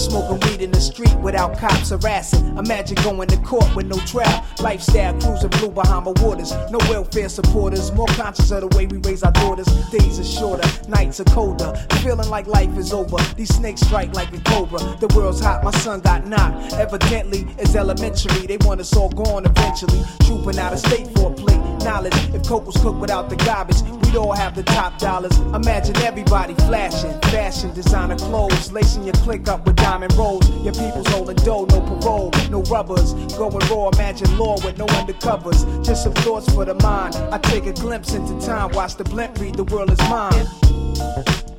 Smoking weed in the street without cops harassing. Imagine going to court with no trial. Lifestyle cruising blue Bahama waters. No welfare supporters. More conscious of the way we raise our daughters. Days are shorter, nights are colder. Feeling like life is over. These snakes strike like a cobra. The world's hot, my son got knocked. Evidently, it's elementary. They want us all gone eventually. Trooping out of state for a plate. Knowledge, if coke was cooked without the garbage, we'd all have the top dollars. Imagine everybody flashing, fashion, designer clothes, lacing your click up with diamond rolls. Your people's holding dough, no parole, no rubbers. Going raw, imagine law with no undercovers. Just some thoughts for the mind. I take a glimpse into time, watch the blimp read, the world is mine.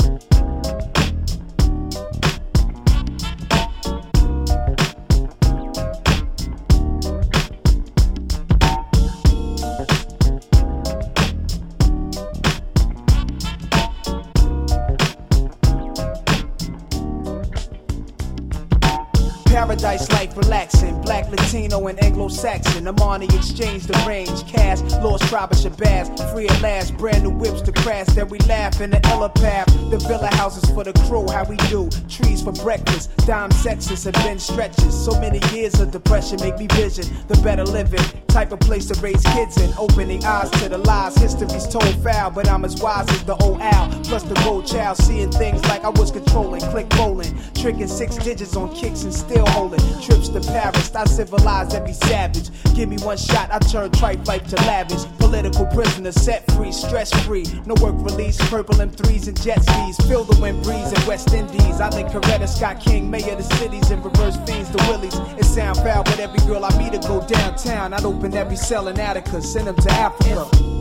Paradise life relaxing. Black, Latino, and Anglo Saxon. Armani exchange the range. Cash, tribe of Shabazz. Free at last. Brand new whips to crash. Then we laugh in the Elapath. The villa houses for the crew. How we do. Trees for breakfast. Dime sexes have been stretches. So many years of depression make me vision the better living. Type of place to raise kids in. Opening eyes to the lies. History's told foul. But I'm as wise as the old owl. Plus the gold child. Seeing things like I was controlling. Click bowling. Tricking six digits on kicks and still holding. Trips to Paris, I civilize every savage. Give me one shot, I turn tripe life to lavish. Political prisoner set free, stress free. No work release, purple M3s and jet skis. Feel the wind breeze in West Indies. I think Coretta Scott King, mayor of the cities, and reverse fiends the willies. It sound foul, but every girl I meet to go downtown. I'd open every cell in Attica, send them to Africa.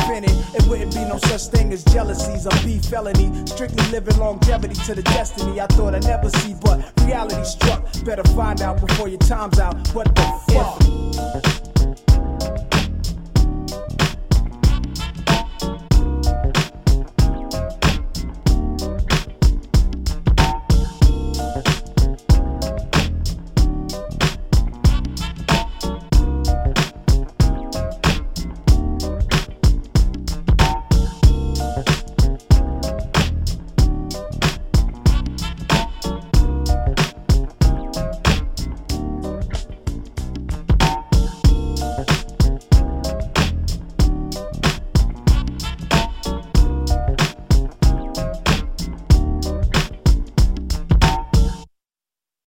It wouldn't be no such thing as jealousies or beef felony. Strictly living longevity to the destiny I thought I'd never see, but reality struck. Better find out before your time's out. What the fuck?